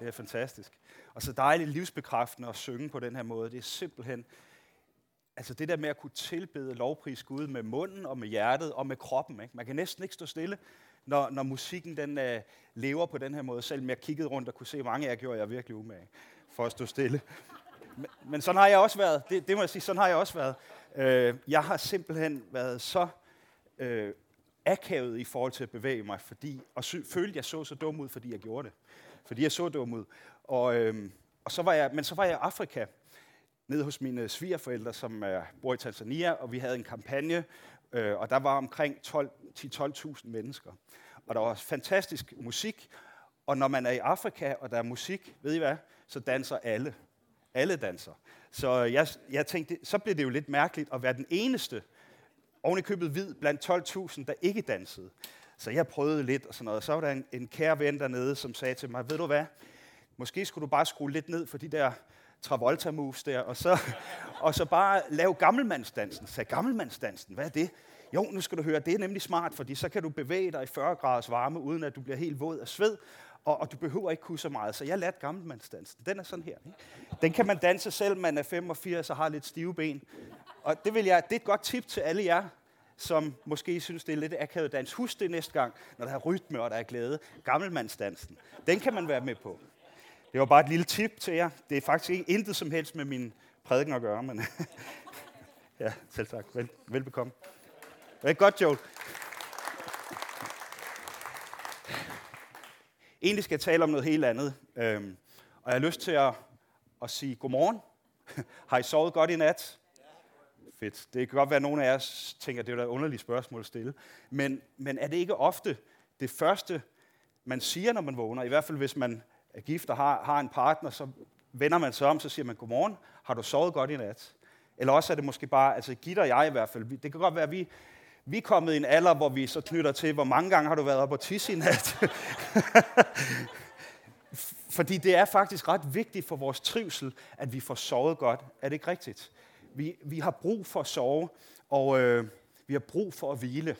Det er fantastisk. Og så dejligt livsbekræftende at synge på den her måde. Det er simpelthen, altså det der med at kunne tilbede lovpris Gud med munden og med hjertet og med kroppen. Ikke? Man kan næsten ikke stå stille, når, når musikken den uh, lever på den her måde. Selvom jeg kiggede rundt og kunne se, mange af jer gjorde jeg virkelig umage for at stå stille. Men, men sådan har jeg også været. Det, det må jeg sige, sådan har jeg også været. Uh, jeg har simpelthen været så uh, akavet i forhold til at bevæge mig, fordi, og sy- følte, jeg så så dum ud, fordi jeg gjorde det. Fordi jeg så dum ud. Og, øhm, og så var jeg, men så var jeg i Afrika, nede hos mine svigerforældre, som øh, bor i Tanzania, og vi havde en kampagne, øh, og der var omkring 10-12.000 mennesker. Og der var fantastisk musik, og når man er i Afrika, og der er musik, ved I hvad, så danser alle. Alle danser. Så jeg, jeg tænkte, så blev det jo lidt mærkeligt at være den eneste, oven i købet hvid, blandt 12.000, der ikke dansede. Så jeg prøvede lidt og sådan noget. Så var der en, en kære ven dernede, som sagde til mig, ved du hvad, måske skulle du bare skrue lidt ned for de der Travolta moves der, og så, og så bare lave gammelmandsdansen. Så gammelmandsdansen, hvad er det? Jo, nu skal du høre, det er nemlig smart, fordi så kan du bevæge dig i 40 graders varme, uden at du bliver helt våd af sved, og, og du behøver ikke kunne så meget. Så jeg lærte gammelmandsdansen. Den er sådan her. Ikke? Den kan man danse selv, man er 85 og har lidt stive ben. Og det, vil jeg, det er et godt tip til alle jer, som måske synes, det er lidt akavet dans. Husk det næste gang, når der er rytme og der er glæde. Gammelmandsdansen. Den kan man være med på. Det var bare et lille tip til jer. Det er faktisk ikke intet som helst med min prædiken at gøre, men ja, selv tak. Vel, velbekomme. Det er godt, Joel. Egentlig skal jeg tale om noget helt andet. Øhm, og jeg har lyst til at, at sige godmorgen. Har I sovet godt i nat? Fedt. Det kan godt være, at nogle af jer tænker, at det er et underligt spørgsmål at stille. Men, men er det ikke ofte det første, man siger, når man vågner? I hvert fald, hvis man er gift og har, har en partner, så vender man sig om, så siger man, godmorgen, har du sovet godt i nat? Eller også er det måske bare, altså Gitter og jeg i hvert fald, det kan godt være, at vi, vi er kommet i en alder, hvor vi så knytter til, hvor mange gange har du været op og tisse i nat? Fordi det er faktisk ret vigtigt for vores trivsel, at vi får sovet godt. Er det ikke rigtigt? Vi, vi har brug for at sove, og øh, vi har brug for at hvile.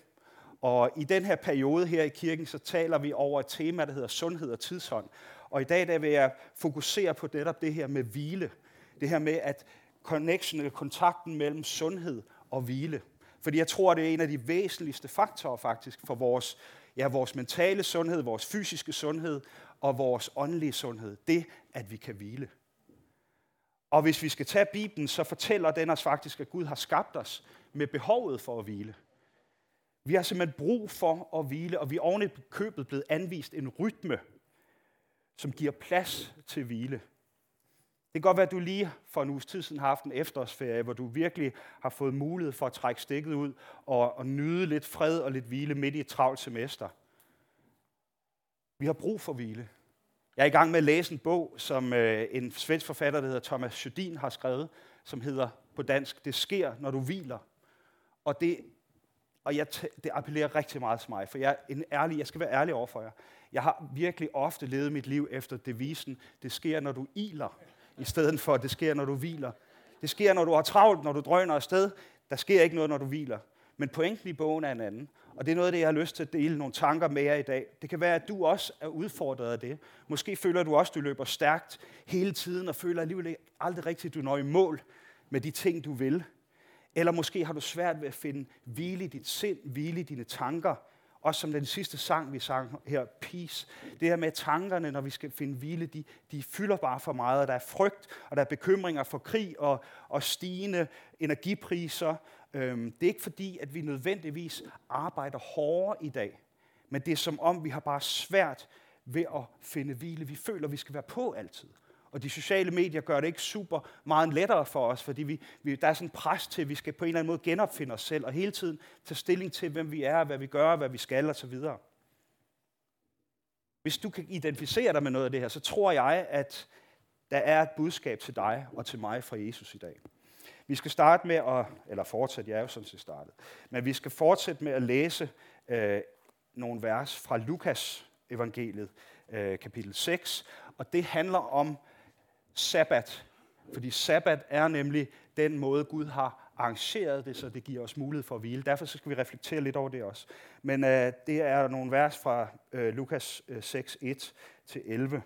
Og i den her periode her i kirken, så taler vi over et tema, der hedder sundhed og tidshånd. Og i dag der vil jeg fokusere på netop det her med hvile. Det her med, at connection, eller kontakten mellem sundhed og hvile. Fordi jeg tror, det er en af de væsentligste faktorer faktisk for vores, ja, vores mentale sundhed, vores fysiske sundhed og vores åndelige sundhed. Det, at vi kan hvile. Og hvis vi skal tage Bibelen, så fortæller den os faktisk, at Gud har skabt os med behovet for at hvile. Vi har simpelthen brug for at hvile, og vi er oven i købet blevet anvist en rytme, som giver plads til hvile. Det kan godt være, at du lige for en uges tid siden har haft en efterårsferie, hvor du virkelig har fået mulighed for at trække stikket ud og, og nyde lidt fred og lidt hvile midt i et travlt semester. Vi har brug for hvile. Jeg er i gang med at læse en bog, som øh, en svensk forfatter, der hedder Thomas Sjödin, har skrevet, som hedder på dansk, Det sker, når du hviler. Og det, og jeg, det appellerer rigtig meget til mig, for jeg, en ærlig, jeg skal være ærlig over for jer. Jeg har virkelig ofte levet mit liv efter devisen, det sker, når du iler, i stedet for, det sker, når du hviler. Det sker, når du har travlt, når du drøner afsted. Der sker ikke noget, når du hviler. Men pointen i bogen er en anden. Og det er noget af det, jeg har lyst til at dele nogle tanker med jer i dag. Det kan være, at du også er udfordret af det. Måske føler du også, at du løber stærkt hele tiden, og føler alligevel aldrig rigtigt, at du når i mål med de ting, du vil. Eller måske har du svært ved at finde hvile i dit sind, hvile i dine tanker, også som den sidste sang, vi sang her, Peace. Det her med tankerne, når vi skal finde hvile, de, de fylder bare for meget, og der er frygt, og der er bekymringer for krig og, og stigende energipriser. Øhm, det er ikke fordi, at vi nødvendigvis arbejder hårdere i dag, men det er som om, vi har bare svært ved at finde hvile. Vi føler, at vi skal være på altid. Og de sociale medier gør det ikke super meget lettere for os, fordi vi, vi, der er sådan en pres til, at vi skal på en eller anden måde genopfinde os selv, og hele tiden tage stilling til, hvem vi er, hvad vi gør, hvad vi skal osv. Hvis du kan identificere dig med noget af det her, så tror jeg, at der er et budskab til dig og til mig fra Jesus i dag. Vi skal starte med at, eller fortsætte, jeg er jo sådan set startet, men vi skal fortsætte med at læse øh, nogle vers fra Lukas evangeliet, øh, kapitel 6, og det handler om sabbat. Fordi sabbat er nemlig den måde, Gud har arrangeret det, så det giver os mulighed for at hvile. Derfor så skal vi reflektere lidt over det også. Men øh, det er nogle vers fra øh, Lukas øh, 6, 1-11.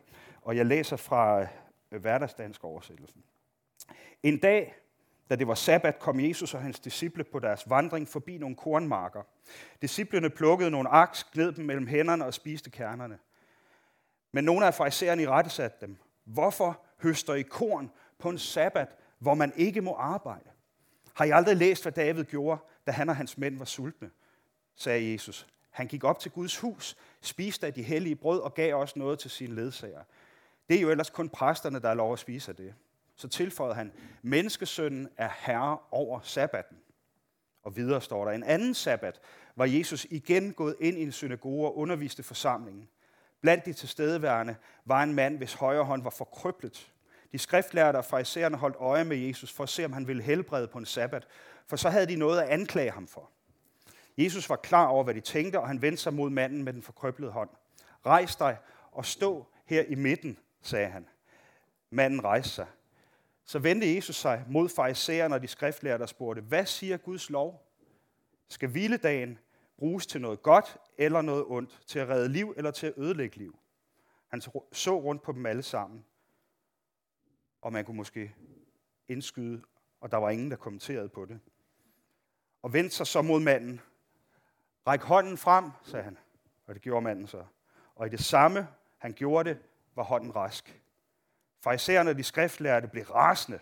Og jeg læser fra øh, hverdagsdansk oversættelsen. En dag, da det var sabbat, kom Jesus og hans disciple på deres vandring forbi nogle kornmarker. Disciplerne plukkede nogle aks, gned dem mellem hænderne og spiste kernerne. Men nogle af farisæerne i rette satte dem. Hvorfor høster I korn på en sabbat, hvor man ikke må arbejde? Har I aldrig læst, hvad David gjorde, da han og hans mænd var sultne? sagde Jesus. Han gik op til Guds hus, spiste af de hellige brød og gav også noget til sine ledsager. Det er jo ellers kun præsterne, der er lov at spise af det. Så tilføjede han, menneskesønnen er herre over sabbaten. Og videre står der, en anden sabbat var Jesus igen gået ind i en synagoge og underviste forsamlingen. Blandt de tilstedeværende var en mand, hvis højre hånd var forkryblet. De skriftlærte og farisæerne holdt øje med Jesus for at se, om han ville helbrede på en sabbat, for så havde de noget at anklage ham for. Jesus var klar over, hvad de tænkte, og han vendte sig mod manden med den forkrøblede hånd. Rejs dig og stå her i midten, sagde han. Manden rejste sig. Så vendte Jesus sig mod farisæerne og de skriftlærte der spurgte, hvad siger Guds lov? Skal hviledagen bruges til noget godt eller noget ondt, til at redde liv eller til at ødelægge liv? Han så rundt på dem alle sammen, og man kunne måske indskyde, og der var ingen, der kommenterede på det. Og vendte sig så mod manden. Ræk hånden frem, sagde han, og det gjorde manden så. Og i det samme, han gjorde det, var hånden rask. Farisæerne og de skriftlærte blev rasende,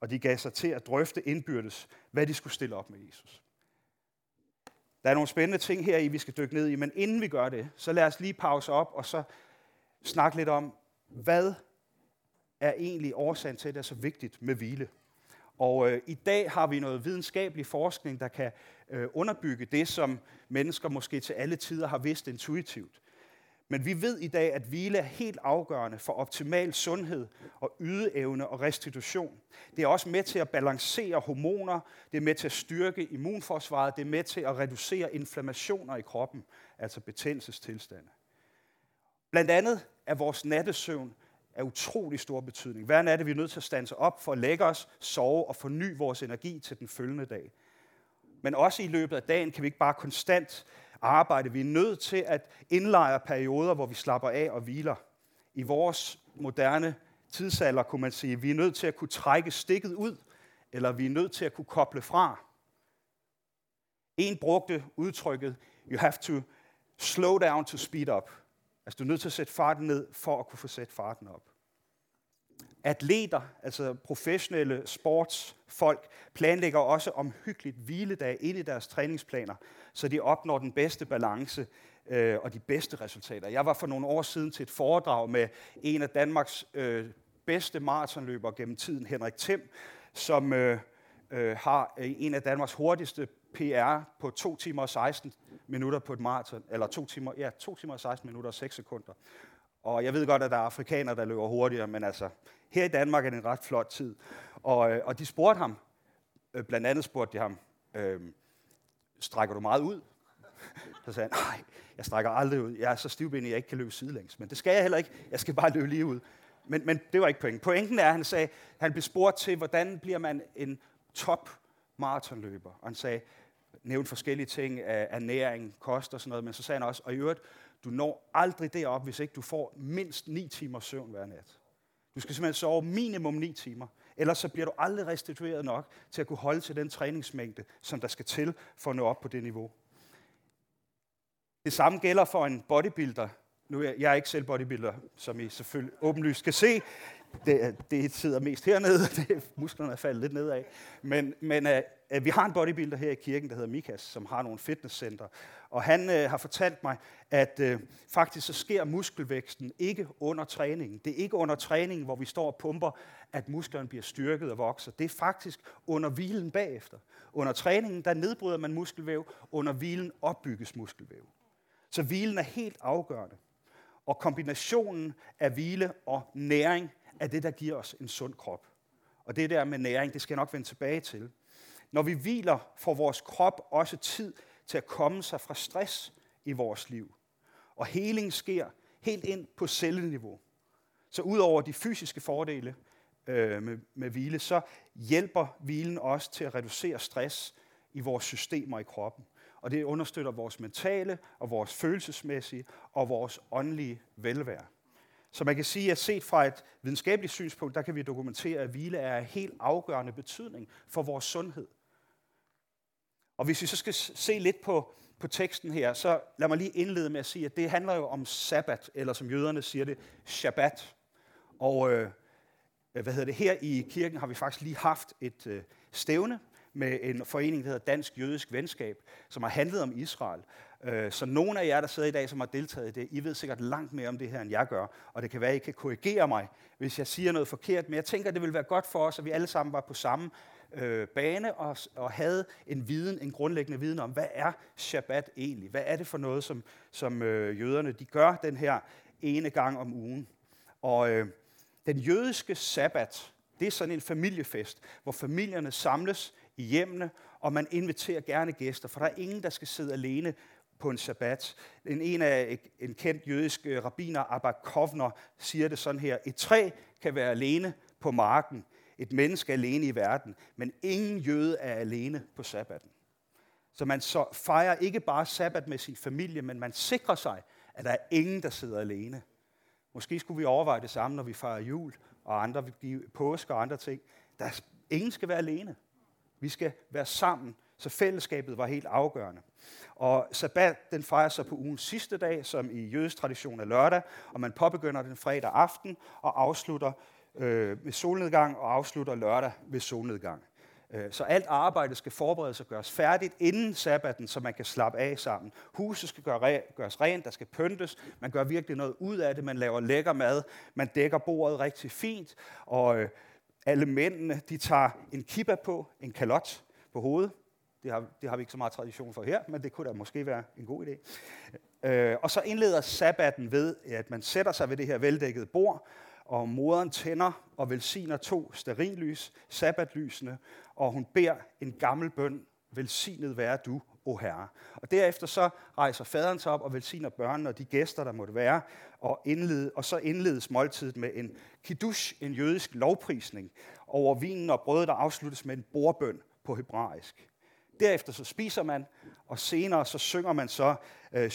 og de gav sig til at drøfte indbyrdes, hvad de skulle stille op med Jesus. Der er nogle spændende ting her i, vi skal dykke ned i, men inden vi gør det, så lad os lige pause op og så snakke lidt om, hvad er egentlig årsagen til, at det er så vigtigt med hvile. Og øh, i dag har vi noget videnskabelig forskning, der kan øh, underbygge det, som mennesker måske til alle tider har vidst intuitivt. Men vi ved i dag, at hvile er helt afgørende for optimal sundhed og ydeevne og restitution. Det er også med til at balancere hormoner, det er med til at styrke immunforsvaret, det er med til at reducere inflammationer i kroppen, altså betændelsestilstande. Blandt andet er vores nattesøvn af utrolig stor betydning. Hver nat er vi nødt til at stanse op for at lægge os, sove og forny vores energi til den følgende dag. Men også i løbet af dagen kan vi ikke bare konstant arbejde. Vi er nødt til at indlejre perioder, hvor vi slapper af og hviler. I vores moderne tidsalder kunne man sige, at vi er nødt til at kunne trække stikket ud, eller vi er nødt til at kunne koble fra. En brugte udtrykket, you have to slow down to speed up. Altså du er nødt til at sætte farten ned, for at kunne få sat farten op. Atleter, altså professionelle sportsfolk, planlægger også omhyggeligt hviledag ind i deres træningsplaner, så de opnår den bedste balance øh, og de bedste resultater. Jeg var for nogle år siden til et foredrag med en af Danmarks øh, bedste maratonløbere gennem tiden, Henrik Thiem, som øh, øh, har øh, en af Danmarks hurtigste PR på 2 timer og 16 minutter på et maraton, eller 2 timer, ja, 2 timer og 16 minutter og 6 sekunder. Og jeg ved godt, at der er afrikanere, der løber hurtigere, men altså, her i Danmark er det en ret flot tid. Og, øh, og de spurgte ham, øh, blandt andet spurgte de ham, øh, strækker du meget ud? Så sagde han, nej, jeg strækker aldrig ud. Jeg er så stivbenet, at jeg ikke kan løbe sidelæns. Men det skal jeg heller ikke. Jeg skal bare løbe lige ud. Men, men det var ikke pointen. Pointen er, at han sagde, han blev spurgt til, hvordan bliver man en top maratonløber. Og han sagde, nævnte forskellige ting af ernæring, kost og sådan noget, men så sagde han også, og i øvrigt, du når aldrig derop, hvis ikke du får mindst 9 timer søvn hver nat. Du skal simpelthen sove minimum 9 timer. Ellers så bliver du aldrig restitueret nok til at kunne holde til den træningsmængde, som der skal til for at nå op på det niveau. Det samme gælder for en bodybuilder. Nu er jeg ikke selv bodybuilder, som I selvfølgelig åbenlyst kan se. Det, det sidder mest hernede, det, musklerne er faldet lidt nedad. Men, men øh, Øh, vi har en bodybuilder her i kirken, der hedder Mikas, som har nogle fitnesscenter. Og han øh, har fortalt mig, at øh, faktisk så sker muskelvæksten ikke under træningen. Det er ikke under træningen, hvor vi står og pumper, at musklerne bliver styrket og vokser. Det er faktisk under hvilen bagefter. Under træningen, der nedbryder man muskelvæv. Under hvilen opbygges muskelvæv. Så hvilen er helt afgørende. Og kombinationen af hvile og næring er det, der giver os en sund krop. Og det der med næring, det skal jeg nok vende tilbage til. Når vi hviler, får vores krop også tid til at komme sig fra stress i vores liv. Og heling sker helt ind på celleniveau. Så udover de fysiske fordele øh, med, med hvile, så hjælper hvilen også til at reducere stress i vores systemer i kroppen. Og det understøtter vores mentale og vores følelsesmæssige og vores åndelige velvære. Så man kan sige, at set fra et videnskabeligt synspunkt, der kan vi dokumentere, at hvile er af helt afgørende betydning for vores sundhed. Og hvis vi så skal se lidt på, på teksten her, så lad mig lige indlede med at sige, at det handler jo om sabbat, eller som jøderne siger det, shabbat. Og øh, hvad hedder det, her i kirken har vi faktisk lige haft et øh, stævne med en forening, der hedder Dansk Jødisk Venskab, som har handlet om Israel. Øh, så nogle af jer, der sidder i dag, som har deltaget i det, I ved sikkert langt mere om det her, end jeg gør, og det kan være, at I kan korrigere mig, hvis jeg siger noget forkert, men jeg tænker, at det vil være godt for os, at vi alle sammen var på samme øh, bane og, og havde en viden, en grundlæggende viden om, hvad er Shabbat egentlig? Hvad er det for noget, som, som øh, jøderne de gør den her ene gang om ugen? Og øh, den jødiske sabbat, det er sådan en familiefest, hvor familierne samles i hjemmene, og man inviterer gerne gæster, for der er ingen, der skal sidde alene på en sabbat. En, en af en kendt jødisk øh, rabbiner, Abba Kovner, siger det sådan her. Et træ kan være alene på marken, et menneske alene i verden, men ingen jøde er alene på sabbaten. Så man så fejrer ikke bare sabbat med sin familie, men man sikrer sig, at der er ingen, der sidder alene. Måske skulle vi overveje det samme, når vi fejrer jul og andre påske og andre ting. Der er, ingen skal være alene. Vi skal være sammen, så fællesskabet var helt afgørende. Og sabbat, den fejrer sig på ugens sidste dag, som i jødisk tradition er lørdag, og man påbegynder den fredag aften og afslutter øh, ved solnedgang og afslutter lørdag ved solnedgang. Øh, så alt arbejde skal forberedes og gøres færdigt inden sabbaten, så man kan slappe af sammen. Huset skal gøres rent, der skal pyntes, man gør virkelig noget ud af det, man laver lækker mad, man dækker bordet rigtig fint, og øh, alle mændene, de tager en kippa på, en kalot på hovedet. Det har, det har vi ikke så meget tradition for her, men det kunne da måske være en god idé. Øh, og så indleder sabbaten ved, at man sætter sig ved det her veldækkede bord, og moderen tænder og velsigner to sterillys, sabbatlysene, og hun beder en gammel bøn, velsignet være du, o Herre. Og derefter så rejser faderen sig op og velsigner børnene og de gæster, der måtte være, og, indled, og så indledes måltidet med en kiddush, en jødisk lovprisning, over vinen og brødet, der afsluttes med en bordbøn på hebraisk. Derefter så spiser man, og senere så synger man så øh,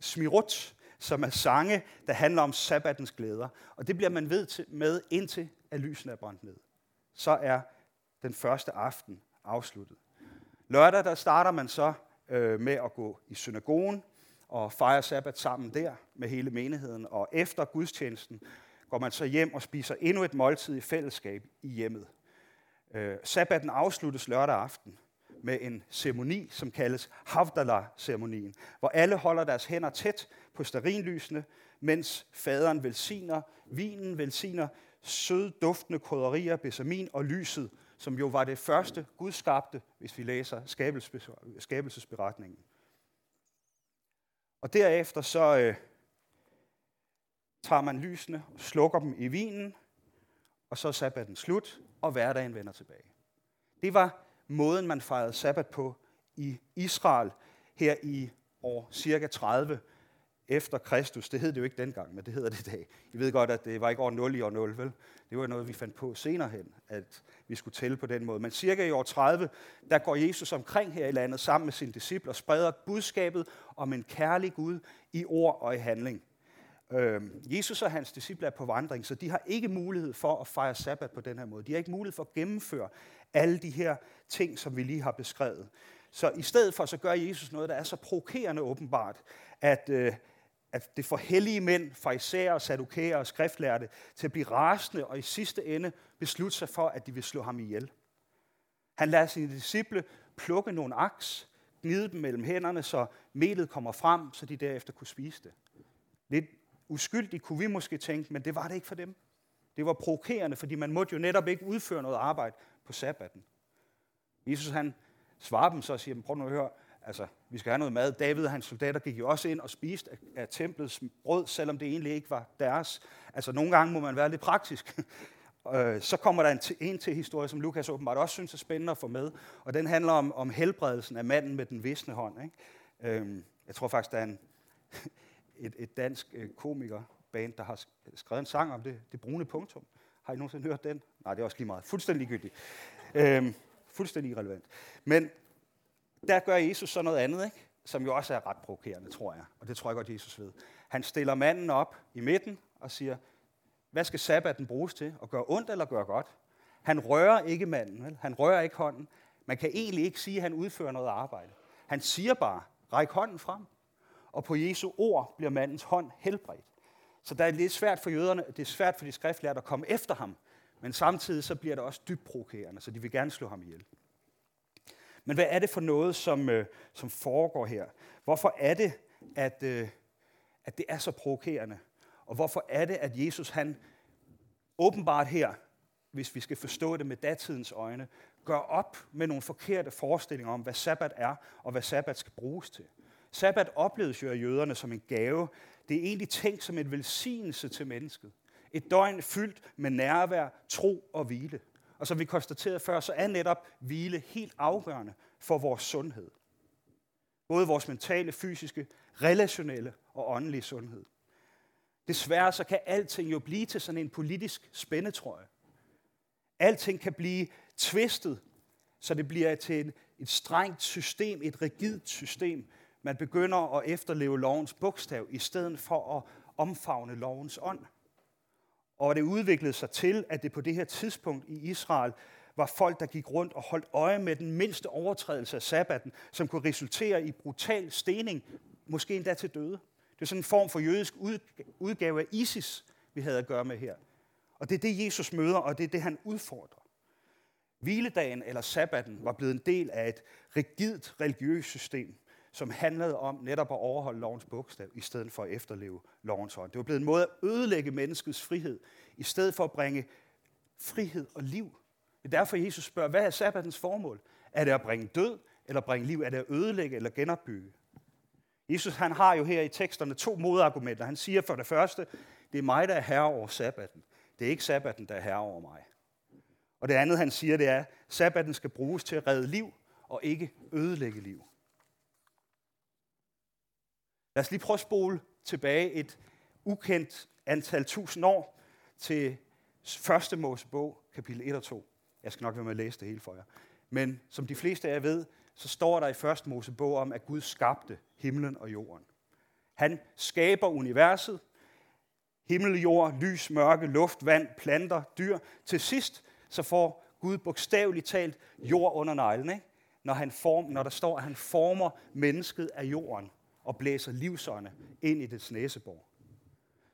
smirut, som er sange, der handler om sabbatens glæder. Og det bliver man ved til, med, indtil at lysene er brændt ned. Så er den første aften afsluttet. Lørdag der starter man så øh, med at gå i synagogen og fejre sabbat sammen der med hele menigheden. Og efter gudstjenesten går man så hjem og spiser endnu et måltid i fællesskab i hjemmet. Øh, sabbaten afsluttes lørdag aften med en ceremoni, som kaldes Havdalah-ceremonien, hvor alle holder deres hænder tæt på sterinlysene, mens faderen velsigner, vinen velsigner søde duftende krydderier, besamin og lyset, som jo var det første Gud skabte, hvis vi læser skabelsesberetningen. Og derefter så øh, tager man lysene og slukker dem i vinen, og så er sabbaten slut, og hverdagen vender tilbage. Det var måden, man fejrede sabbat på i Israel her i år cirka 30 efter Kristus. Det hed det jo ikke dengang, men det hedder det i dag. I ved godt, at det var ikke år 0 i år 0, vel? Det var noget, vi fandt på senere hen, at vi skulle tælle på den måde. Men cirka i år 30, der går Jesus omkring her i landet sammen med sine disciple og spreder budskabet om en kærlig Gud i ord og i handling. Øh, Jesus og hans disciple er på vandring, så de har ikke mulighed for at fejre sabbat på den her måde. De har ikke mulighed for at gennemføre alle de her ting, som vi lige har beskrevet. Så i stedet for, så gør Jesus noget, der er så provokerende åbenbart, at, øh, at det får hellige mænd, farisæer, sadukæer og skriftlærte til at blive rasende og i sidste ende beslutte sig for, at de vil slå ham ihjel. Han lader sine disciple plukke nogle aks, gnide dem mellem hænderne, så melet kommer frem, så de derefter kunne spise det. Lidt uskyldigt kunne vi måske tænke, men det var det ikke for dem. Det var provokerende, fordi man måtte jo netop ikke udføre noget arbejde på sabbaten. Jesus han svarer dem så og siger, prøv nu at høre, altså, vi skal have noget mad. David og hans soldater gik jo også ind og spiste af, af templets brød, selvom det egentlig ikke var deres. Altså, nogle gange må man være lidt praktisk. Øh, så kommer der en, til, en til historie, som Lukas åbenbart også synes er spændende at få med, og den handler om, om helbredelsen af manden med den visne hånd. Ikke? Øhm, jeg tror faktisk, der er en, et, et dansk øh, komikerband, der har skrevet en sang om det, det brune punktum. Har I nogensinde hørt den? Nej, det er også lige meget. Fuldstændig ligegyldigt. Øhm, fuldstændig irrelevant. Men der gør Jesus så noget andet, ikke? som jo også er ret provokerende, tror jeg. Og det tror jeg godt, Jesus ved. Han stiller manden op i midten, og siger, hvad skal sabbaten bruges til? At gøre ondt eller gøre godt? Han rører ikke manden, vel? han rører ikke hånden. Man kan egentlig ikke sige, at han udfører noget arbejde. Han siger bare, ræk hånden frem. Og på Jesu ord bliver mandens hånd helbredt. Så der er lidt svært for jøderne, det er svært for de skriftlærte at komme efter ham, men samtidig så bliver det også dybt provokerende, så de vil gerne slå ham ihjel. Men hvad er det for noget, som, øh, som foregår her? Hvorfor er det, at, øh, at det er så provokerende? Og hvorfor er det, at Jesus han åbenbart her, hvis vi skal forstå det med datidens øjne, gør op med nogle forkerte forestillinger om, hvad sabbat er, og hvad sabbat skal bruges til. Sabbat opleves jo af jøderne som en gave. Det er egentlig tænkt som en velsignelse til mennesket. Et døgn fyldt med nærvær, tro og hvile. Og som vi konstaterede før, så er netop hvile helt afgørende for vores sundhed. Både vores mentale, fysiske, relationelle og åndelige sundhed. Desværre så kan alting jo blive til sådan en politisk spændetrøje. Alting kan blive tvistet, så det bliver til et, et strengt system, et rigidt system. Man begynder at efterleve lovens bogstav, i stedet for at omfavne lovens ånd. Og det udviklede sig til, at det på det her tidspunkt i Israel var folk, der gik rundt og holdt øje med den mindste overtrædelse af sabbaten, som kunne resultere i brutal stening, måske endda til døde. Det er sådan en form for jødisk udgave af ISIS, vi havde at gøre med her. Og det er det, Jesus møder, og det er det, han udfordrer. Hviledagen eller sabbaten var blevet en del af et rigidt religiøst system, som handlede om netop at overholde lovens bogstav, i stedet for at efterleve lovens ånd. Det var blevet en måde at ødelægge menneskets frihed, i stedet for at bringe frihed og liv. Det er derfor, Jesus spørger, hvad er sabbatens formål? Er det at bringe død, eller bringe liv? Er det at ødelægge eller genopbygge? Jesus han har jo her i teksterne to modargumenter. Han siger for det første, det er mig, der er herre over sabbaten. Det er ikke sabbaten, der er herre over mig. Og det andet, han siger, det er, at sabbaten skal bruges til at redde liv, og ikke ødelægge liv. Lad os lige prøve at spole tilbage et ukendt antal tusind år til første Mosebog, kapitel 1 og 2. Jeg skal nok være med at læse det hele for jer. Men som de fleste af jer ved, så står der i første Mosebog om, at Gud skabte himlen og jorden. Han skaber universet, himmel, jord, lys, mørke, luft, vand, planter, dyr. Til sidst så får Gud bogstaveligt talt jord under neglen, ikke? Når, han form, når der står, at han former mennesket af jorden og blæser livsånde ind i dets næsebor.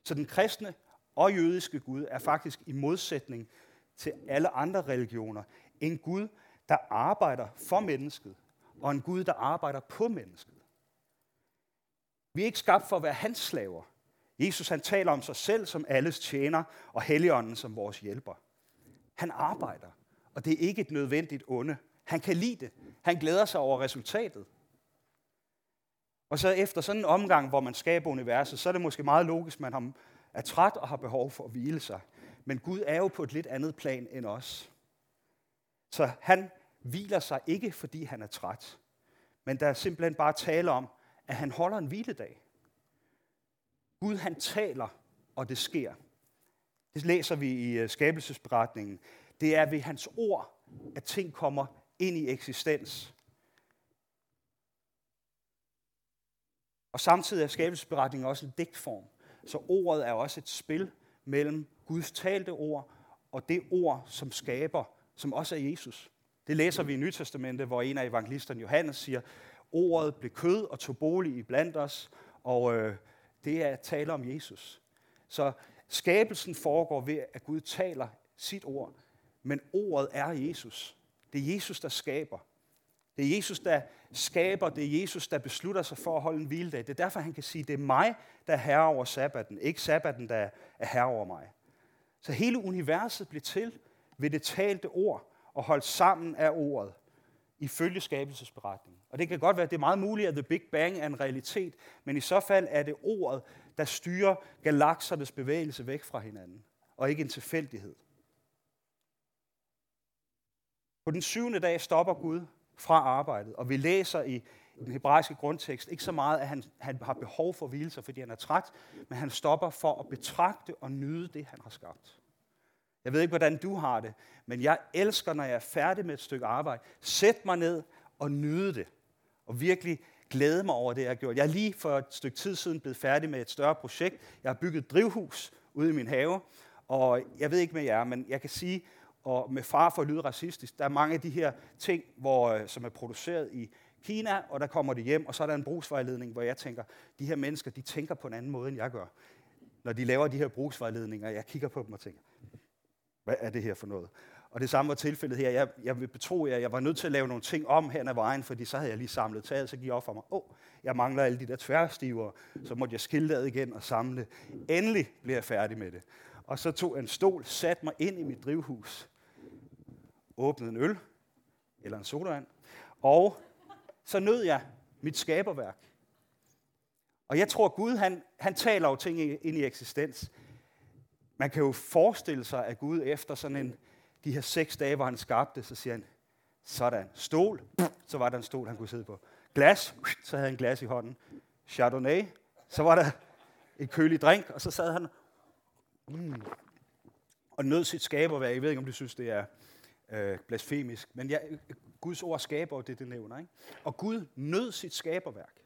Så den kristne og jødiske Gud er faktisk i modsætning til alle andre religioner en Gud, der arbejder for mennesket, og en Gud, der arbejder på mennesket. Vi er ikke skabt for at være hans slaver. Jesus han taler om sig selv som alles tjener, og Helligånden som vores hjælper. Han arbejder, og det er ikke et nødvendigt onde. Han kan lide det. Han glæder sig over resultatet. Og så efter sådan en omgang, hvor man skaber universet, så er det måske meget logisk, at man er træt og har behov for at hvile sig. Men Gud er jo på et lidt andet plan end os. Så han hviler sig ikke, fordi han er træt. Men der er simpelthen bare tale om, at han holder en hviledag. Gud han taler, og det sker. Det læser vi i øh, skabelsesberetningen. Det er ved hans ord, at ting kommer ind i eksistens. Og samtidig er skabelsesberetningen også en digtform. Så ordet er også et spil mellem Guds talte ord og det ord, som skaber, som også er Jesus. Det læser vi i Nytestamentet, hvor en af evangelisterne, Johannes, siger, ordet blev kød og tog bolig i blandt os, og øh, det er at tale om Jesus. Så skabelsen foregår ved, at Gud taler sit ord, men ordet er Jesus. Det er Jesus, der skaber. Det er Jesus, der skaber. Det er Jesus, der beslutter sig for at holde en hviledag. Det er derfor, han kan sige, det er mig, der er herre over sabbaten, ikke sabbaten, der er herre over mig. Så hele universet blev til ved det talte ord og holdt sammen af ordet ifølge skabelsesberetningen. Og det kan godt være, at det er meget muligt, at The Big Bang er en realitet, men i så fald er det ordet, der styrer galaksernes bevægelse væk fra hinanden, og ikke en tilfældighed. På den syvende dag stopper Gud fra arbejdet, og vi læser i den hebraiske grundtekst ikke så meget, at han, han har behov for hvilelse, fordi han er træt, men han stopper for at betragte og nyde det, han har skabt. Jeg ved ikke, hvordan du har det, men jeg elsker, når jeg er færdig med et stykke arbejde, sæt mig ned og nyde det. Og virkelig glæde mig over det, jeg har gjort. Jeg er lige for et stykke tid siden blevet færdig med et større projekt. Jeg har bygget et drivhus ude i min have. Og jeg ved ikke med jer, men jeg kan sige, og med far for at lyde racistisk, der er mange af de her ting, hvor, øh, som er produceret i Kina, og der kommer de hjem, og så er der en brugsvejledning, hvor jeg tænker, de her mennesker, de tænker på en anden måde, end jeg gør. Når de laver de her brugsvejledninger, jeg kigger på dem og tænker, hvad er det her for noget? Og det samme var tilfældet her. Jeg, jeg vil betro jer, jeg var nødt til at lave nogle ting om hen ad vejen, fordi så havde jeg lige samlet taget, så gik jeg op for mig, åh, oh, jeg mangler alle de der tværstiver, så måtte jeg skille det igen og samle. Endelig blev jeg færdig med det. Og så tog jeg en stol, satte mig ind i mit drivhus, åbnede en øl, eller en sodavand, og så nød jeg mit skaberværk. Og jeg tror, Gud han, han taler jo ting ind i eksistens. Man kan jo forestille sig, at Gud efter sådan en, de her seks dage, hvor han skabte, så siger han, sådan, stol, så var der en stol, han kunne sidde på. Glas, så havde han glas i hånden. Chardonnay, så var der et kølig drink, og så sad han mm, og nød sit skaberværk. Jeg ved ikke, om du synes, det er øh, blasfemisk, men ja, øh, Guds ord skaber det, det nævner. Ikke? Og Gud nød sit skaberværk.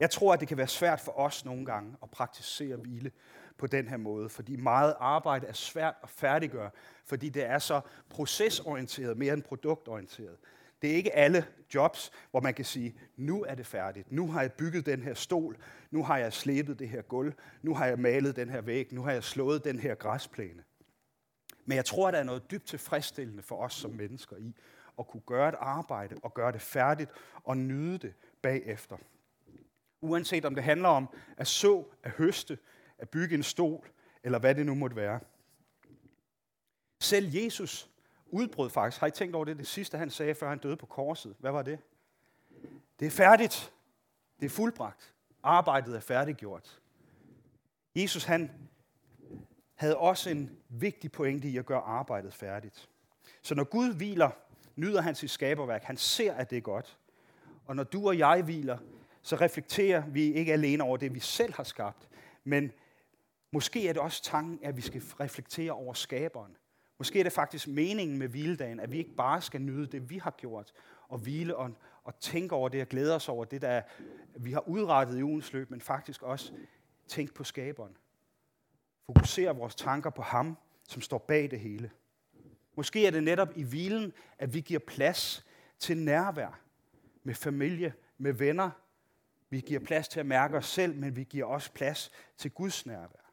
Jeg tror, at det kan være svært for os nogle gange at praktisere hvile på den her måde, fordi meget arbejde er svært at færdiggøre, fordi det er så procesorienteret mere end produktorienteret. Det er ikke alle jobs, hvor man kan sige, nu er det færdigt, nu har jeg bygget den her stol, nu har jeg slebet det her gulv, nu har jeg malet den her væg, nu har jeg slået den her græsplæne. Men jeg tror, at der er noget dybt tilfredsstillende for os som mennesker i at kunne gøre et arbejde og gøre det færdigt og nyde det bagefter. Uanset om det handler om at så, at høste, at bygge en stol, eller hvad det nu måtte være. Selv Jesus udbrød faktisk. Har I tænkt over det, det sidste han sagde, før han døde på korset? Hvad var det? Det er færdigt. Det er fuldbragt. Arbejdet er færdiggjort. Jesus han havde også en vigtig pointe i at gøre arbejdet færdigt. Så når Gud hviler, nyder han sit skaberværk. Han ser, at det er godt. Og når du og jeg hviler, så reflekterer vi ikke alene over det, vi selv har skabt, men måske er det også tanken, at vi skal reflektere over skaberen. Måske er det faktisk meningen med hviledagen, at vi ikke bare skal nyde det, vi har gjort, og hvile og, og tænke over det og glæde os over det, der vi har udrettet i ugens løb, men faktisk også tænke på skaberen. Fokusere vores tanker på ham, som står bag det hele. Måske er det netop i hvilen, at vi giver plads til nærvær med familie, med venner. Vi giver plads til at mærke os selv, men vi giver også plads til Guds nærvær.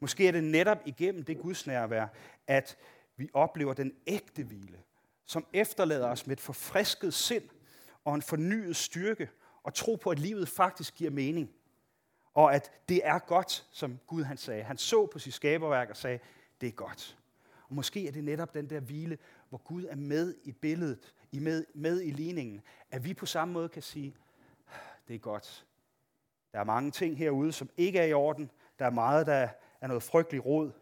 Måske er det netop igennem det Guds nærvær, at vi oplever den ægte hvile, som efterlader os med et forfrisket sind og en fornyet styrke, og tro på, at livet faktisk giver mening. Og at det er godt, som Gud han sagde. Han så på sit skaberværk og sagde, det er godt. Og måske er det netop den der hvile, hvor Gud er med i billedet, i med, med i ligningen, at vi på samme måde kan sige, det er godt. Der er mange ting herude, som ikke er i orden. Der er meget, der er noget frygtelig råd.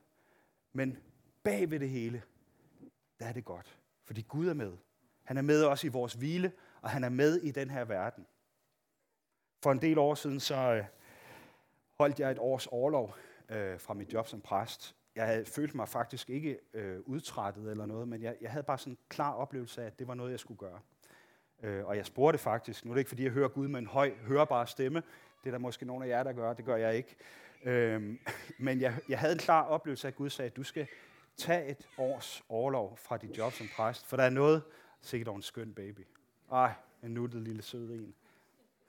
Men bag ved det hele, der er det godt. Fordi Gud er med. Han er med os i vores hvile, og han er med i den her verden. For en del år siden, så øh, holdt jeg et års overlov øh, fra mit job som præst. Jeg havde følt mig faktisk ikke øh, udtrættet eller noget, men jeg, jeg havde bare sådan en klar oplevelse af, at det var noget, jeg skulle gøre. Øh, og jeg spurgte faktisk, nu er det ikke fordi, jeg hører Gud med en høj, hørbar stemme, det er der måske nogle af jer, der gør, det gør jeg ikke. Øh, men jeg, jeg havde en klar oplevelse af, at Gud sagde, at du skal tage et års overlov fra dit job som præst, for der er noget, sikkert en skøn baby. Ej, en nuttet lille sød en.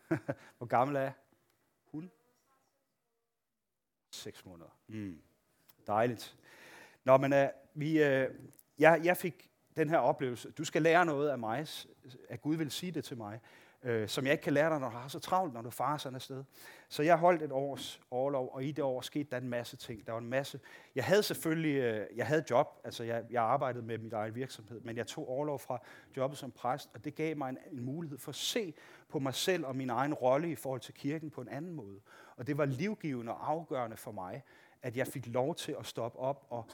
Hvor gammel er jeg? 6 måneder. Mm. Dejligt. Nå, men uh, vi, uh, jeg, jeg fik den her oplevelse. Du skal lære noget af mig, at Gud vil sige det til mig øh, som jeg ikke kan lære dig, når du har så travlt, når du farer sådan afsted. Så jeg holdt et års overlov, og i det år skete der en masse ting. Der var en masse. Jeg havde selvfølgelig, øh, jeg havde job, altså jeg, jeg arbejdede med mit egen virksomhed, men jeg tog overlov fra jobbet som præst, og det gav mig en, en mulighed for at se på mig selv og min egen rolle i forhold til kirken på en anden måde. Og det var livgivende og afgørende for mig, at jeg fik lov til at stoppe op, og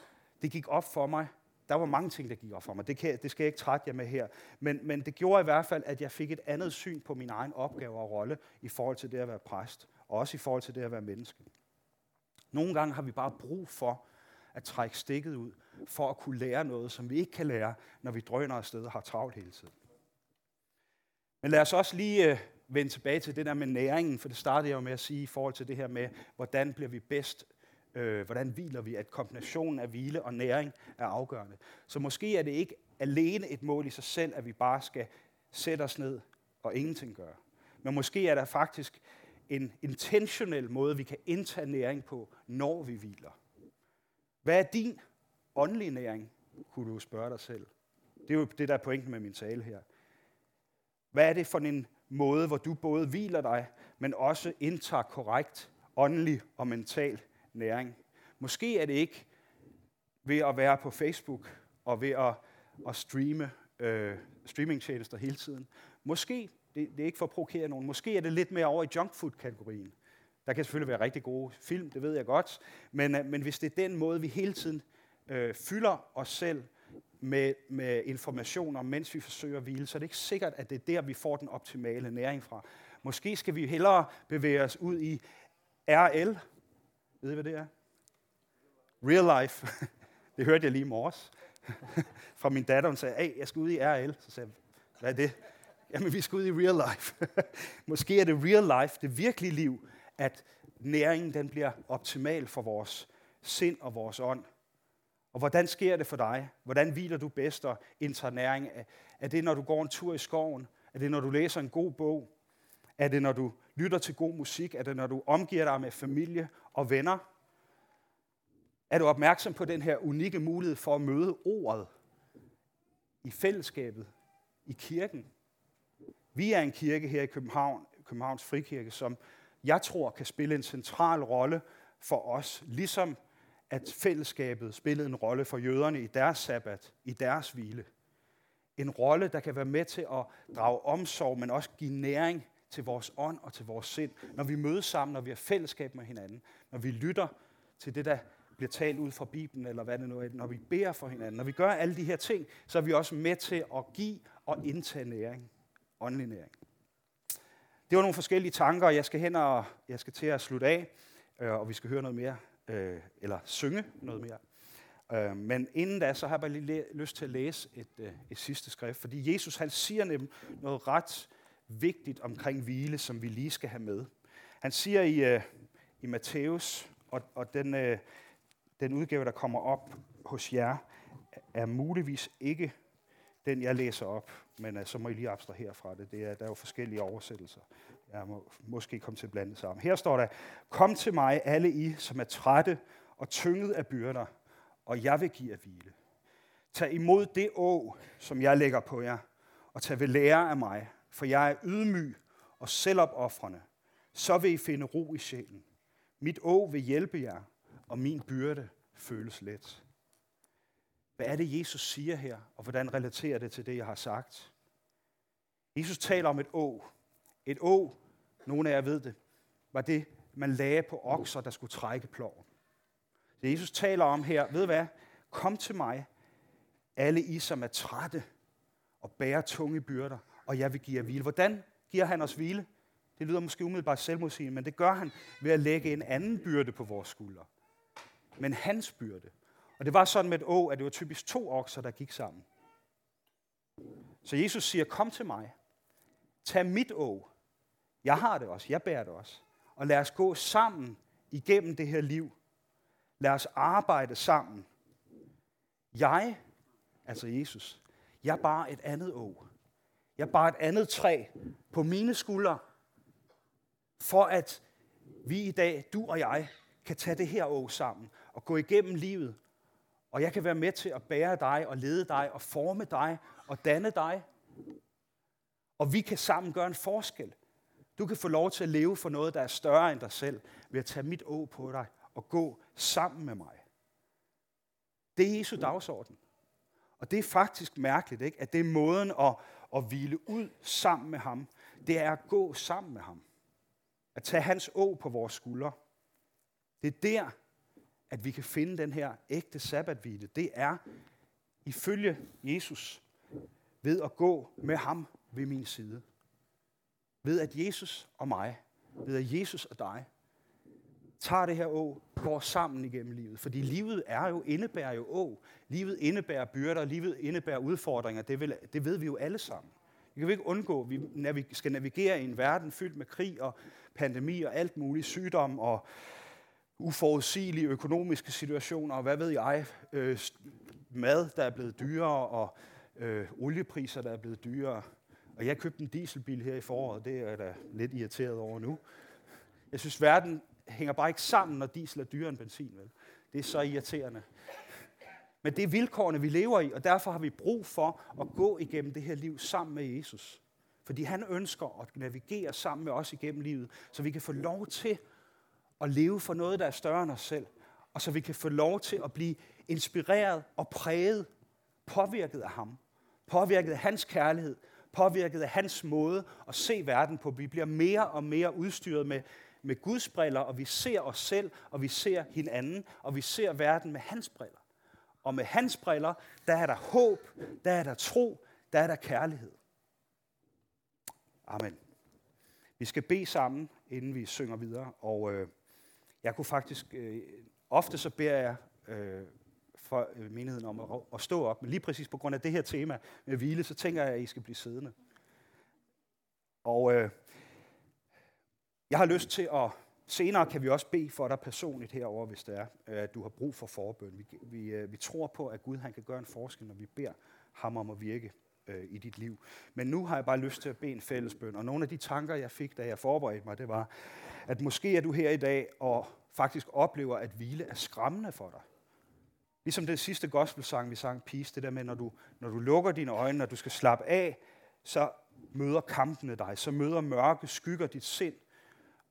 det gik op for mig, der var mange ting, der gik op for mig. Det, kan, det skal jeg ikke trætte jer med her. Men, men det gjorde i hvert fald, at jeg fik et andet syn på min egen opgave og rolle i forhold til det at være præst. Og også i forhold til det at være menneske. Nogle gange har vi bare brug for at trække stikket ud, for at kunne lære noget, som vi ikke kan lære, når vi drøner afsted og har travlt hele tiden. Men lad os også lige øh, vende tilbage til det der med næringen, for det startede jeg jo med at sige i forhold til det her med, hvordan bliver vi bedst Øh, hvordan hviler vi? At kombinationen af hvile og næring er afgørende. Så måske er det ikke alene et mål i sig selv, at vi bare skal sætte os ned og ingenting gøre. Men måske er der faktisk en intentionel måde, vi kan indtage næring på, når vi hviler. Hvad er din åndelige næring, kunne du spørge dig selv. Det er jo det, der er pointen med min tale her. Hvad er det for en måde, hvor du både hviler dig, men også indtager korrekt åndelig og mental næring? Måske er det ikke ved at være på Facebook og ved at, at streame øh, streamingtjenester hele tiden. Måske, det, det er ikke for at provokere nogen, måske er det lidt mere over i junkfood-kategorien. Der kan selvfølgelig være rigtig gode film, det ved jeg godt, men, øh, men hvis det er den måde, vi hele tiden øh, fylder os selv med, med informationer, mens vi forsøger at hvile, så er det ikke sikkert, at det er der, vi får den optimale næring fra. Måske skal vi hellere bevæge os ud i RL. Ved I, hvad det er? Real life. Det hørte jeg lige i morges fra min datter. Hun sagde, at jeg skal ud i RL. Så sagde jeg, hvad er det? Jamen, vi skal ud i real life. Måske er det real life, det virkelige liv, at næringen den bliver optimal for vores sind og vores ånd. Og hvordan sker det for dig? Hvordan hviler du bedst og indtager næring? Er det, når du går en tur i skoven? Er det, når du læser en god bog? Er det, når du lytter til god musik? Er det, når du omgiver dig med familie og venner? Er du opmærksom på den her unikke mulighed for at møde ordet i fællesskabet, i kirken? Vi er en kirke her i København, Københavns Frikirke, som jeg tror kan spille en central rolle for os, ligesom at fællesskabet spillede en rolle for jøderne i deres sabbat, i deres hvile. En rolle, der kan være med til at drage omsorg, men også give næring til vores ånd og til vores sind, når vi mødes sammen, når vi har fællesskab med hinanden, når vi lytter til det, der bliver talt ud fra Bibelen, eller hvad det nu er, når vi beder for hinanden, når vi gør alle de her ting, så er vi også med til at give og indtage næring, åndelig næring. Det var nogle forskellige tanker, og jeg skal hen og jeg skal til at slutte af, øh, og vi skal høre noget mere øh, eller synge noget mere. Øh, men inden da, så har jeg bare lige lyst til at læse et, øh, et sidste skrift, fordi Jesus han siger nemlig noget ret vigtigt omkring hvile, som vi lige skal have med. Han siger i, øh, i Matthæus, og, og den, øh, den udgave, der kommer op hos jer, er muligvis ikke den, jeg læser op, men øh, så må I lige abstrahere fra det. det er, der er jo forskellige oversættelser. Jeg må måske komme til at blande sammen. Her står der, Kom til mig, alle I, som er trætte og tynget af byrder, og jeg vil give jer hvile. Tag imod det å, som jeg lægger på jer, og tag ved lære af mig, for jeg er ydmyg og selvopoffrende. Så vil I finde ro i sjælen. Mit å vil hjælpe jer, og min byrde føles let. Hvad er det, Jesus siger her, og hvordan relaterer det til det, jeg har sagt? Jesus taler om et å. Et å, nogle af jer ved det, var det, man lagde på okser, der skulle trække ploven. Det Jesus taler om her, ved hvad? Kom til mig, alle I, som er trætte og bærer tunge byrder, og jeg vil give jer hvile. Hvordan giver han os hvile? Det lyder måske umiddelbart selvmodsigende, men det gør han ved at lægge en anden byrde på vores skuldre. Men hans byrde. Og det var sådan med et å, at det var typisk to okser, der gik sammen. Så Jesus siger, kom til mig. Tag mit å. Jeg har det også. Jeg bærer det også. Og lad os gå sammen igennem det her liv. Lad os arbejde sammen. Jeg, altså Jesus, jeg er bare et andet å. Jeg er bare et andet træ på mine skuldre, for at vi i dag, du og jeg, kan tage det her å sammen og gå igennem livet. Og jeg kan være med til at bære dig og lede dig og forme dig og danne dig. Og vi kan sammen gøre en forskel. Du kan få lov til at leve for noget, der er større end dig selv, ved at tage mit å på dig og gå sammen med mig. Det er Jesu dagsorden. Og det er faktisk mærkeligt, ikke? at det er måden at, at hvile ud sammen med ham. Det er at gå sammen med ham. At tage hans å på vores skuldre. Det er der, at vi kan finde den her ægte sabbatvile. Det er ifølge Jesus ved at gå med ham ved min side. Ved at Jesus og mig, ved at Jesus og dig, tager det her å, går sammen igennem livet. Fordi livet er jo, indebærer jo å. Livet indebærer byrder, livet indebærer udfordringer. Det, vil, det ved vi jo alle sammen. Vi kan vi ikke undgå, at vi skal navigere i en verden fyldt med krig og pandemi og alt muligt, sygdom og uforudsigelige økonomiske situationer, og hvad ved jeg, øh, mad, der er blevet dyrere, og øh, oliepriser, der er blevet dyrere. Og jeg købte en dieselbil her i foråret, det er jeg da lidt irriteret over nu. Jeg synes, verden hænger bare ikke sammen, når diesel er dyrere end benzin. Vel? Det er så irriterende. Men det er vilkårene, vi lever i, og derfor har vi brug for at gå igennem det her liv sammen med Jesus. Fordi han ønsker at navigere sammen med os igennem livet, så vi kan få lov til at leve for noget, der er større end os selv. Og så vi kan få lov til at blive inspireret og præget, påvirket af ham. Påvirket af hans kærlighed, påvirket af hans måde at se verden på. Vi bliver mere og mere udstyret med, med Guds briller, og vi ser os selv, og vi ser hinanden, og vi ser verden med hans briller. Og med hans briller, der er der håb, der er der tro, der er der kærlighed. Amen. Vi skal bede sammen, inden vi synger videre, og øh, jeg kunne faktisk, øh, ofte så beder jeg øh, for øh, menigheden om at, at stå op, men lige præcis på grund af det her tema med hvile, så tænker jeg, at I skal blive siddende. Og øh, jeg har lyst til at, senere kan vi også bede for dig personligt herover, hvis det er, at du har brug for forbøn. Vi, vi, øh, vi tror på, at Gud han kan gøre en forskel, når vi beder ham om at virke øh, i dit liv. Men nu har jeg bare lyst til at bede en fællesbøn, og nogle af de tanker, jeg fik, da jeg forberedte mig, det var, at måske er du her i dag og faktisk oplever, at hvile er skræmmende for dig. Ligesom det sidste gospelsang, vi sang, Peace, det der med, når du, når du lukker dine øjne, når du skal slappe af, så møder kampene dig, så møder mørke skygger dit sind,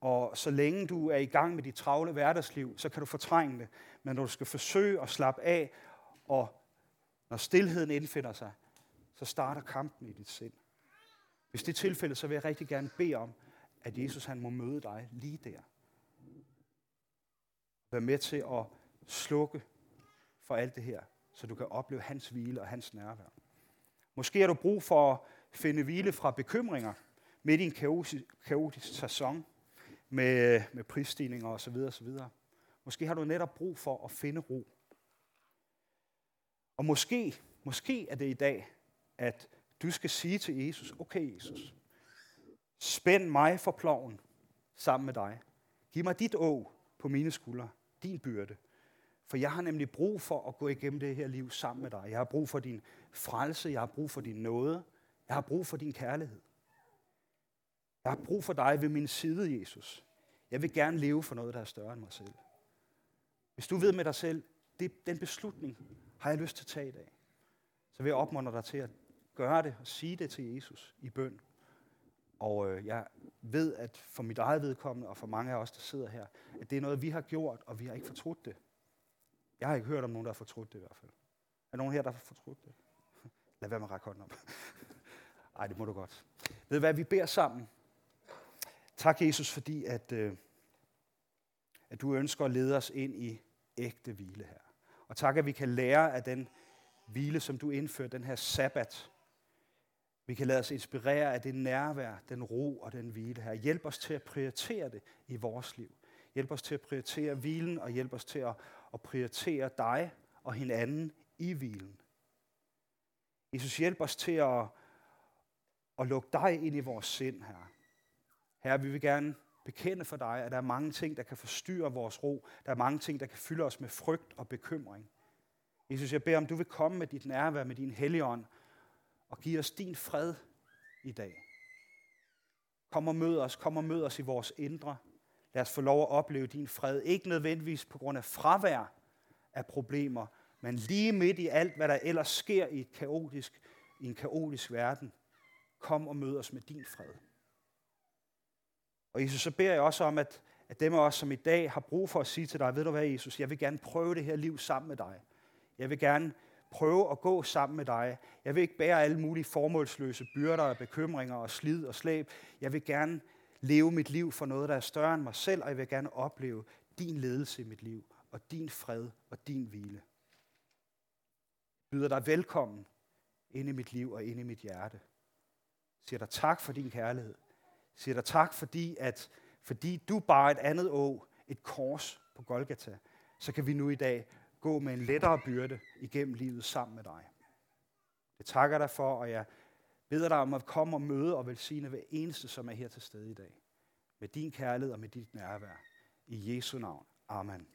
og så længe du er i gang med dit travle hverdagsliv, så kan du fortrænge det. Men når du skal forsøge at slappe af, og når stillheden indfinder sig, så starter kampen i dit sind. Hvis det er tilfældet, så vil jeg rigtig gerne bede om, at Jesus han må møde dig lige der. Vær med til at slukke for alt det her, så du kan opleve hans hvile og hans nærvær. Måske har du brug for at finde hvile fra bekymringer midt i en kaotisk, kaotisk sæson med, med prisstigninger osv. osv. Måske har du netop brug for at finde ro. Og måske, måske er det i dag, at du skal sige til Jesus, okay Jesus, spænd mig for ploven sammen med dig. Giv mig dit å på mine skuldre, din byrde. For jeg har nemlig brug for at gå igennem det her liv sammen med dig. Jeg har brug for din frelse, jeg har brug for din nåde, jeg har brug for din kærlighed. Jeg har brug for dig ved min side, Jesus. Jeg vil gerne leve for noget, der er større end mig selv. Hvis du ved med dig selv, det, den beslutning har jeg lyst til at tage i dag, så vil jeg opmuntre dig til at gøre det og sige det til Jesus i bøn. Og øh, jeg ved, at for mit eget vedkommende, og for mange af os, der sidder her, at det er noget, vi har gjort, og vi har ikke fortrudt det. Jeg har ikke hørt om nogen, der har fortrudt det i hvert fald. Er nogen her, der har fortrudt det? Lad være med at række hånden op. Ej, det må du godt. Ved du hvad, vi beder sammen. Tak, Jesus, fordi at, øh, at du ønsker at lede os ind i ægte hvile her. Og tak, at vi kan lære af den hvile, som du indførte, den her sabbat. Vi kan lade os inspirere af det nærvær, den ro og den hvile her. Hjælp os til at prioritere det i vores liv. Hjælp os til at prioritere hvilen, og hjælp os til at, og prioritere dig og hinanden i hvilen. Jesus, hjælp os til at, at lukke dig ind i vores sind her. Her vi vil gerne bekende for dig, at der er mange ting, der kan forstyrre vores ro. Der er mange ting, der kan fylde os med frygt og bekymring. Jesus, jeg beder om, du vil komme med dit nærvær, med din helligånd, og give os din fred i dag. Kom og mød os, kom og mød os i vores indre. Lad os få lov at opleve din fred. Ikke nødvendigvis på grund af fravær af problemer, men lige midt i alt, hvad der ellers sker i, et kaotisk, i en kaotisk verden. Kom og mød os med din fred. Og Jesus, så beder jeg også om, at, at dem af os, som i dag har brug for at sige til dig, ved du hvad, Jesus, jeg vil gerne prøve det her liv sammen med dig. Jeg vil gerne prøve at gå sammen med dig. Jeg vil ikke bære alle mulige formålsløse byrder og bekymringer og slid og slæb. Jeg vil gerne leve mit liv for noget, der er større end mig selv, og jeg vil gerne opleve din ledelse i mit liv, og din fred og din hvile. Jeg byder dig velkommen ind i mit liv og ind i mit hjerte. Jeg siger dig tak for din kærlighed. Jeg siger dig tak, fordi, at, fordi du bare et andet å, et kors på Golgata, så kan vi nu i dag gå med en lettere byrde igennem livet sammen med dig. Jeg takker dig for, og jeg beder dig om at komme og møde og velsigne hver eneste, som er her til stede i dag. Med din kærlighed og med dit nærvær. I Jesu navn. Amen.